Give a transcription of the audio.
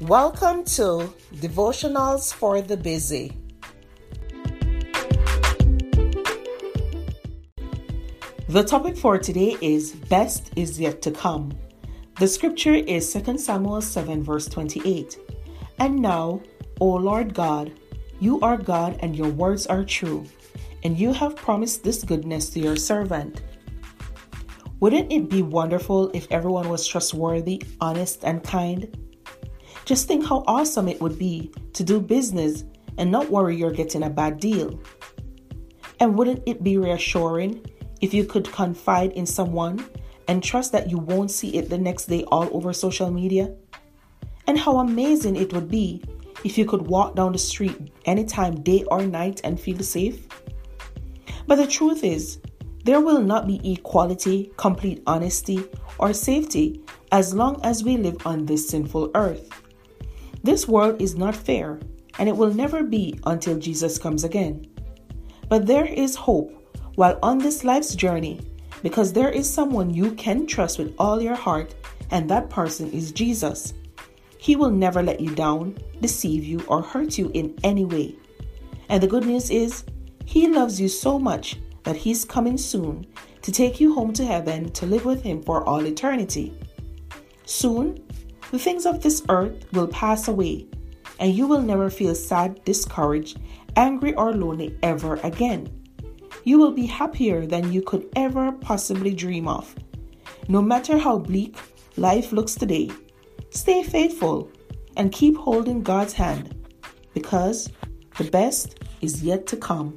Welcome to Devotionals for the Busy. The topic for today is Best is Yet to Come. The scripture is 2 Samuel 7, verse 28. And now, O Lord God, you are God and your words are true, and you have promised this goodness to your servant. Wouldn't it be wonderful if everyone was trustworthy, honest, and kind? Just think how awesome it would be to do business and not worry you're getting a bad deal. And wouldn't it be reassuring if you could confide in someone and trust that you won't see it the next day all over social media? And how amazing it would be if you could walk down the street anytime, day or night, and feel safe? But the truth is, there will not be equality, complete honesty, or safety as long as we live on this sinful earth. This world is not fair, and it will never be until Jesus comes again. But there is hope while on this life's journey because there is someone you can trust with all your heart, and that person is Jesus. He will never let you down, deceive you, or hurt you in any way. And the good news is, He loves you so much that He's coming soon to take you home to heaven to live with Him for all eternity. Soon, the things of this earth will pass away, and you will never feel sad, discouraged, angry, or lonely ever again. You will be happier than you could ever possibly dream of. No matter how bleak life looks today, stay faithful and keep holding God's hand because the best is yet to come.